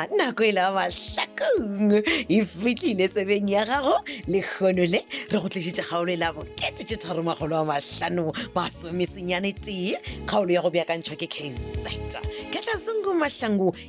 Ah, nako e la mahlakong e fitlhile tsebeng ya gago le kgono le re go tlišitše kgaolo e la bokete tše tharo magolo a mahlano masomesenyane tee kgaolo ya go beakantšhwa ke kazeta ke tlasengo mahlango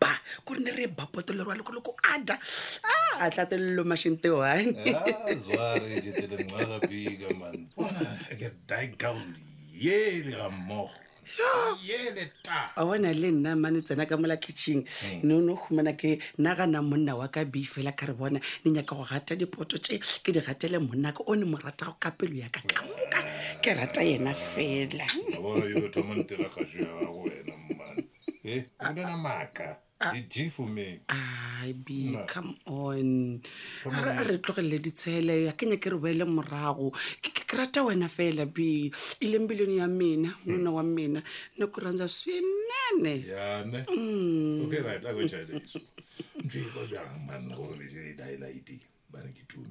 ba ko ne re bapotolerwa le koloko ada a tlatelelo mashenteo ane yele ga mmogo a bona le nna mane tsena ka mola kitchen hmm. ne o ne o humana ke nagana monna wa ka b fela ka re bona ne nyaka go gata diphoto tse ke di gatele monna ka o ne mo ratago ka pelo yaka ka moka ke rata yena fela Eh, o dena maaka ke g for me ai b No. come on Come a re on. a re tlogelele ditshele ya kenya ke re boele morago ke ke- ke rata wena fela b e leng bilone ya mena ngwana wa mena ne ko ranja swenene yane Mm. okay right a go tšhaeleso ntho e kwa bjang manna gore le se e dialite ba re ke tume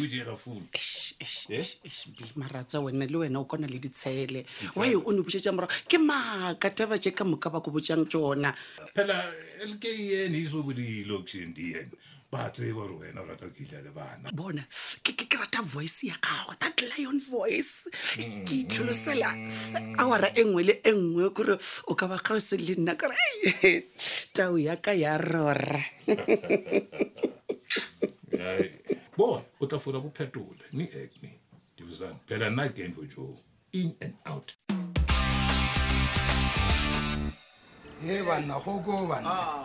o diega founu Eish, eish, Eh? eish, eish, Mbi, maratsa wena le wena o kwana le ditshele wa e o ne bušetša morago ke maaka taba je ka moka ba ko botšang tsona phela lkn e so bodile auction dn ba tseba gore wena o rata go kitla le bana bona ke ke- ke rata voice ya gago that lion voice ke itlholosela awara e nngwe le e nngwe kore o ka ba kgausong le nna kore tau ya ka ya rora bona o tla fola bophetole ni acne divusane phela nna kenfo joo in and out he banna goko banna ah,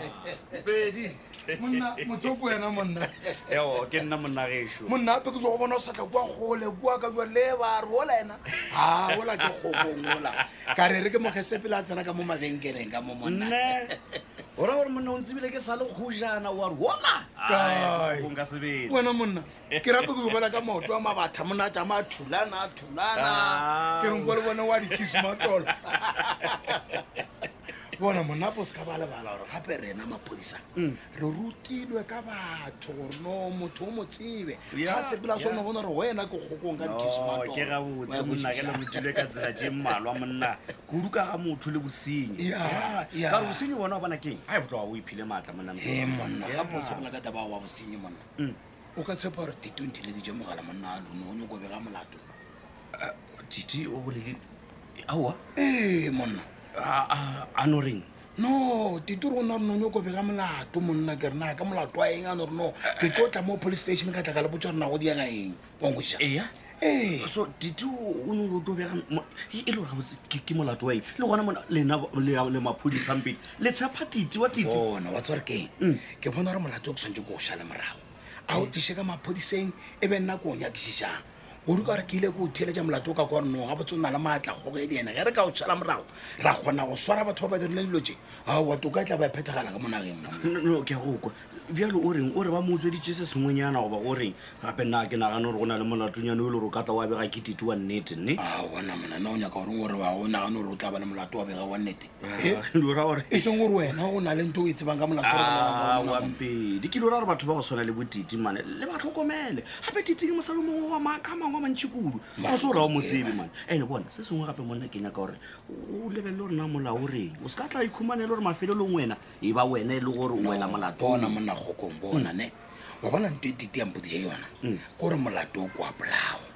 pedi monna mothoko wena monna eo ke nna monna gešo monna ape ke tswa go bona o sa tla kua gole kua ka jwa le ba re ola ena a ah, ola ke gokong ola ka re re ke mogesepele a tsena ka mo mabenkeleng ka mo monna nne o ra gore monna o ntsebile ke sa le kgojana wa re wola Kai. nka sebele wena monna ke rape ko bibala ka maoto a mabatha monna a tama a thulana a thulana Ah. ke renko le bone wa dikisi matolo bona monna po se ka ba lebala gore gape rena mapodisa re rutilwe ka batho gore no motho o mo tsebe ga sepela so no bona gore wena ke kgokong ka dikismake gabotse monna ge le rutilwe ka tsela je mmalwa monna kudu ka ga motho le bosenyi ka bosenyi bona o bona keng a e botloga o iphile maatla monna ee, monna gape o sepela ka taba wa bosenyi monna mm. o ka tshepa gore titong di ledije mogala monna a lone o nyoko bega molato eh, titi o bolele aowa ee monna a no reng no tito re o ne re none ko bega molato monna ke rena ka molato wa eng a ne re no ke tlo tla mo police station ka tla ka le botsa rena go diega eng wankweša ea ee so tite o ne o tlo bega mo- e e le gore gabotse ke ke molato wa eng le gona mona lena le- le maphodisang pele le tshepa tite wa tite bona wa tsware keng Mm. ke bona gore molato o ke swantse ko o šale morago a o tliše ka maphodiseng e be nna ko o nyakišišang kudu ka gore ke ile ke o theletša molato o ka kwa nnoga botse o na le maatla kgogedi ene ge re ka o tšhela morago ra kgona go swara batho ba ba dirile dilo tse aowa toka e tla ba e phethagala ka monageng ke go kwa bjalo o reng o re ba mo tsweditše se sengwenyana goba o reng gape nna ke nagane gore go na le molatonyane o le gore o katla wa bega ke tite wa nnete nne awana monana o nyaka goreng gore wa o nagane gore o tla ba le molato wa bega wa nnete Eh? Ah, lora gore e seng gore wena o na le nto o e tsebang ka molawampedi ah, ke lora gore batho ba go tshwana le botiti mane le ba tlhokomele gape titi ke mosalo mongwe wa maaka mangwe a mantšhi kudu ga se o rao motsebi mane ande bona se sengwe gape monna ke nyaka gore o lebelele gore na molao o reng o se ka tla ikhumanele gore mafelelong wena e ba wena e le gore o wela molatobona monna kgokong bona ne wa bona nto e titi ya mpotise yona mm. gore molato o kwa polawo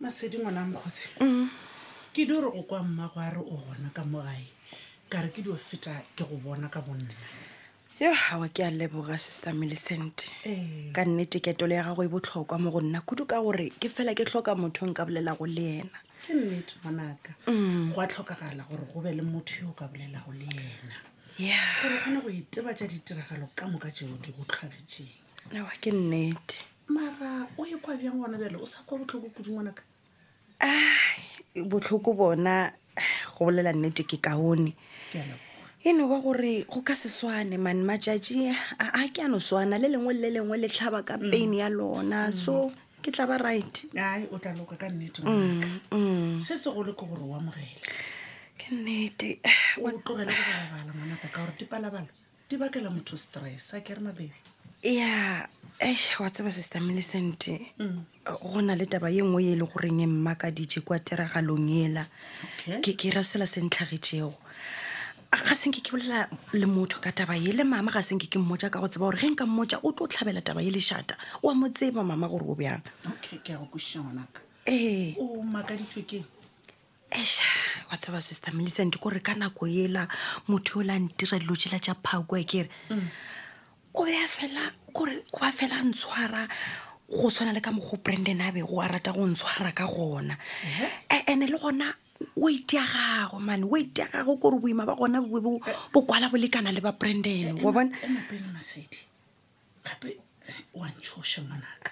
masedi ngwana mokgotsi mm. ke di gore go kwa mmago a re o gona ka mo gae ka re ke dio feta ke go bona ka bonna yo gawa ke a leboga sister millicent ee. ka nnete ketolo ya gago e botlhokwa mo go nna kudu ka gore ke fela ke tlhoka motho nka bolelago le ena ke nnete monaka mm. go a tlhokagala gore go be le motho yo o ka bolelago le ena gore kgone go iteba tša ditiragalo ka moka tšeo di go tlhagetseng awa ke nnete mara o e kwa bjang gona bjale o sa kwa botlhoko kudu ngwanaka botlhoko bona go bolela nnete ke kaone e no ba gore go ka se swane mane matšatši a ke a no swana le lengwe le lengwe le tlhaba ka mm. pain ya lona mm. so ke tla ba right ai o tla loka ka nnete mm, se segolo ke gore o amogele ke nnete o tlogele go balabala ngwanaka ka gore dipalabalo di bakela motho stress a kere mabebe ya eish wa tseba sister millicent mm. go na le taba ye nngwe ye e le goreng e mmaka dije kwa tiragalong ela ke ke ra sela se ntlhagetšego ga senke ke bolela le motho ka taba ye le mama ga senke ke mmotsa ka go tseba gore ge nka mmotsa o tlo tlhabela taba ye lešata wa mo tseba mama gore o bjang ee o makaditswe keng Eish, wa tseba sister Millicent ko re ka nako ela motho o la ntira dilo tšela tša phako e kere o be a fela kore o ba fela a ntshwara go tshwana le ka mokgo branden a bego a rata go ntshwara ka gona A- ene le gona weight ya gago mane weight ya gago kore boima ba gona bo- bo bo kwala bolekana le ba branden wa bona pele masedi gape wa ntshoša ngwanaka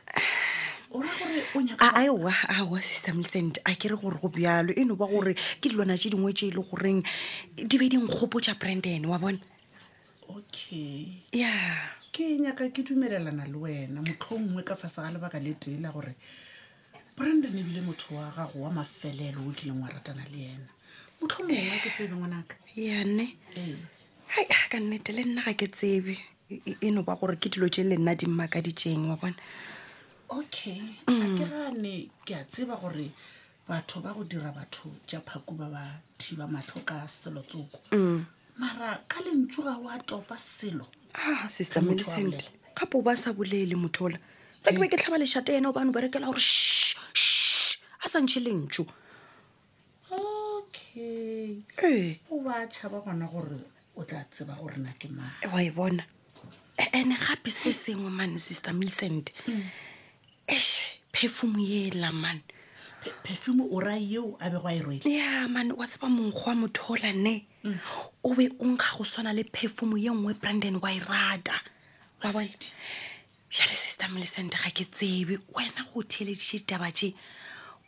o ra gore o nyaka A- aowa aowa sister mlsent a ke re gore go bjalo e no ba gore ke dilwana tše dingwe tše e le goreng di be di nkgopotša branden wa bona okay ya ke nyaka ke dumelelana le wena motlho o nngwe ka fase ga lebaka le tee la gore brandon ebile motho wa gago wa mafelelo o kileng wa ratana le ena motlho mongwe ke tsebe ngwanaka yane ee hai a ka nnete le nna ga ke tsebe e no ba gore ke dilo tše le nna di mmakaditseng wa bona okay a ke gane ke a tseba gore batho ba go dira batho ja phaku ba ba thiba matlho ka selo tsoko mara ka lentšu ga wa topa selo ah sister millicent gape o ba sa bolele mothola ge ke be ke tlhaba lešate ena o bane o berekela gore sh a sa ntšhe lentšu okay ee o ba tšhaba gona gore o tla tseba gore na ke mang e wa e bona A- ene gape se sengwe mane sister millicent esh perfume ye e lamane Pe- perfume o ra yeo a bego a e rwele ya mane wa tseba monkgwa motho ola ne o be o nkga go swana le perfume ye nngwe branden wa e rata Wa bona? Masedi. bjale sister millicent ga ke tsebe wena go theeleditše ditaba tše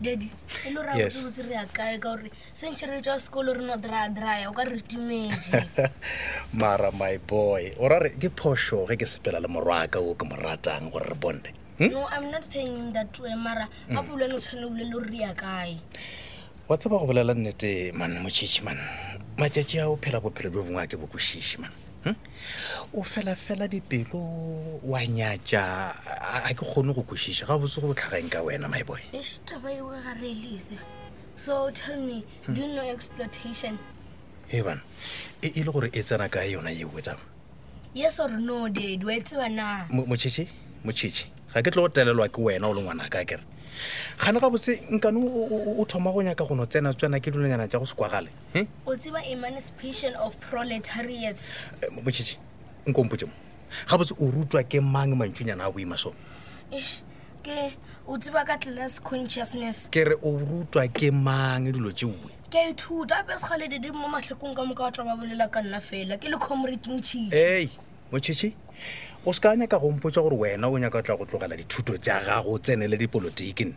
dadi e le raya Yes. botse re ya kae ka gore sentšhe re tswa sekolo re no draya draya o ka re timetse mara my boy o ra re ke phošo ge ke sepela le morwaka o ke mo ratang gore re bonde Hmm? no i'm not saying in that way mara Mm. gape bolwane o tshwane o bolele gore re ya kae wa tseba go bolela nnete man motšhitšhi man matšatši a o phela bophelo bjo bongwe a ke bokwešiši man o fela fela dipelo wa nyatša a ke kgone go kwešiša ga botse go tlhageng ka wena my boy taba ewe ga re elise so tell me hmm. do you know exploitation hey bana e, e le gore e tsena ka yona yeo e tsama yes or no dad wa e tseba na motšhitšhi motšhitšhi ga ke tlo go telelwa ke wena o le ngwana ka kere gane ga botse nkane o thoma go nyaka go no tsena tsena ke dilonyana tša go sekwagale hmm? o tseba emancipation of proletariats eh, motšhetši nkompotse mo gabotse o rutwa ke mang mantšunyana a boima so ke o tseba ka class consciousness ke re o rutwa ke mang dilo tseoe ke a ithuta ape segale didi mo matlhakong ka moka o tla ba bolela ka nna fela ke le comrade motšhitši ei motšhitši o se ka nyaka gompotsa gore wena o nyaka o tla go tlogela dithuto tša gago o tsenele dipolotiki nne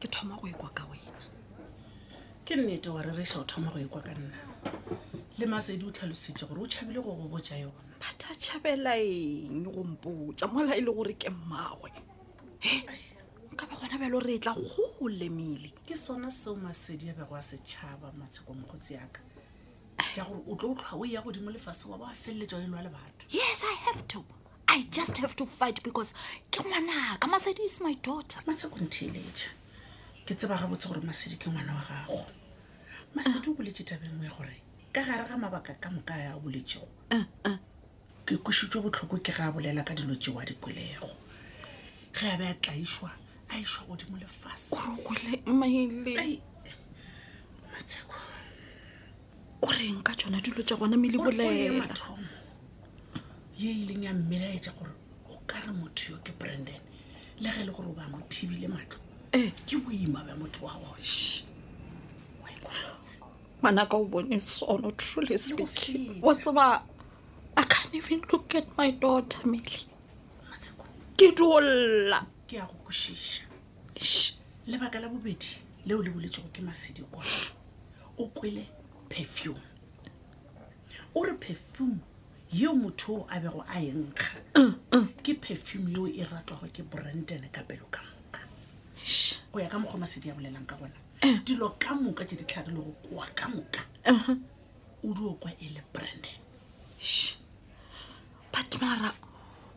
ke thoma go ekwa ka wena ke nnete wa rereša o thoma go ekwa ka nna le masedi o tlhalositše gore o tšhabile go go botša yona batha tšhabela eng go mpotsa mola e le gore ke mmagwe ka ba gona bjalo re tla go lemele ke sona seo masedi a bego a setšhaba matsheko mokgotsi yaka ja gore o tlo o tlhwa o ya godimo lefase wa ba wa feleletša e lwa le batho yes i have to i just have to fight because ke ngwanaka masedi is my daughter matsheko ntheeletša ke tseba gabotse gore masedi ke ngwana wa gago masedi o boletse tabengwe ya gore ka gare ga mabaka ka moka ya a boletsego ah, ah. ke kwešitšwe botlhoko ke ga a bolela ka dilo tšeo a di kwelego ge a be a tlaišwa a išwa godimo lefase matsheko o reng ka tsona dilo tša gona mme le bolela ye e leng ya mmelaetša gore o ka re motho yo ke branden le ge e le gore o ba mo thibile matlo ee ke boima bja motho wa gone ngwana ka o bone sono truly speaking o tseba i can't even look at my daughter mele ke dolla ke ya go kwešiša lebaka la bobedi leo le boletsego ke masedi ona o kwele perfume o re perfume yeo motho oo a bego a e nkga uh, uh. ke perfume yeo e ratwago ke brantene ka pelo ka moka go ya ka mokgwa masedi a bolelang ka gona uh. dilo ka moka tse di tlhagile go kwa ka moka uh-huh. o dio kwa e le branden but mara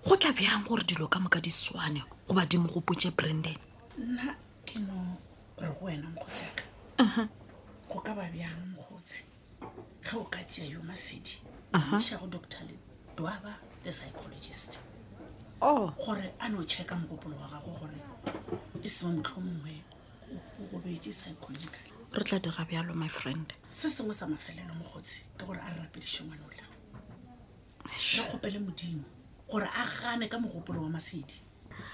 go tla bjang gore dilo ka moka di swane go badimo gopotse branden ke no re go wena mokgotseka go ka ba bjang mokgotsi ge o ka tšea yo masedi moša go doctor ledwaba the psychologist oh. gore a no checka mogopolo wa gago gore e seo motlho mongwe o gobetse psychological re tla dira bjalo my friend se sengwe sa mafelelo mokgotsi ke gore a re rapediše ngwanola re kgopele modimo gore a gane ka mogopolo wa masedi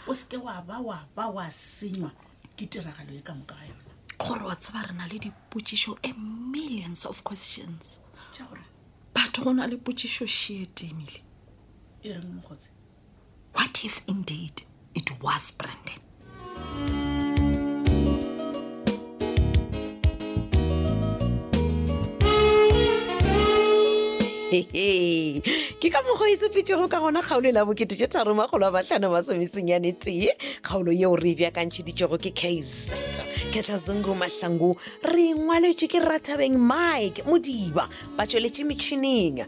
o seke wa ba wa ba wa senywa ke tiragalo e ka moka ga yona gore wa tseba re na le dipotsišo a millions of questions tša gore batho go na le potsišo šietemile e reng mogotse what if indeed it was brandon ke ka mokgwa e sepetšego ka gona kgaolo e la bokete tše tharo makgolo a batlhano masomesenyane tee kgaolo yeo re e bjakantšheditšego ke kaizer ketla zongo mahlangu re ngwaletše ke rathabeng mike modiba ba tšweletše metšhineng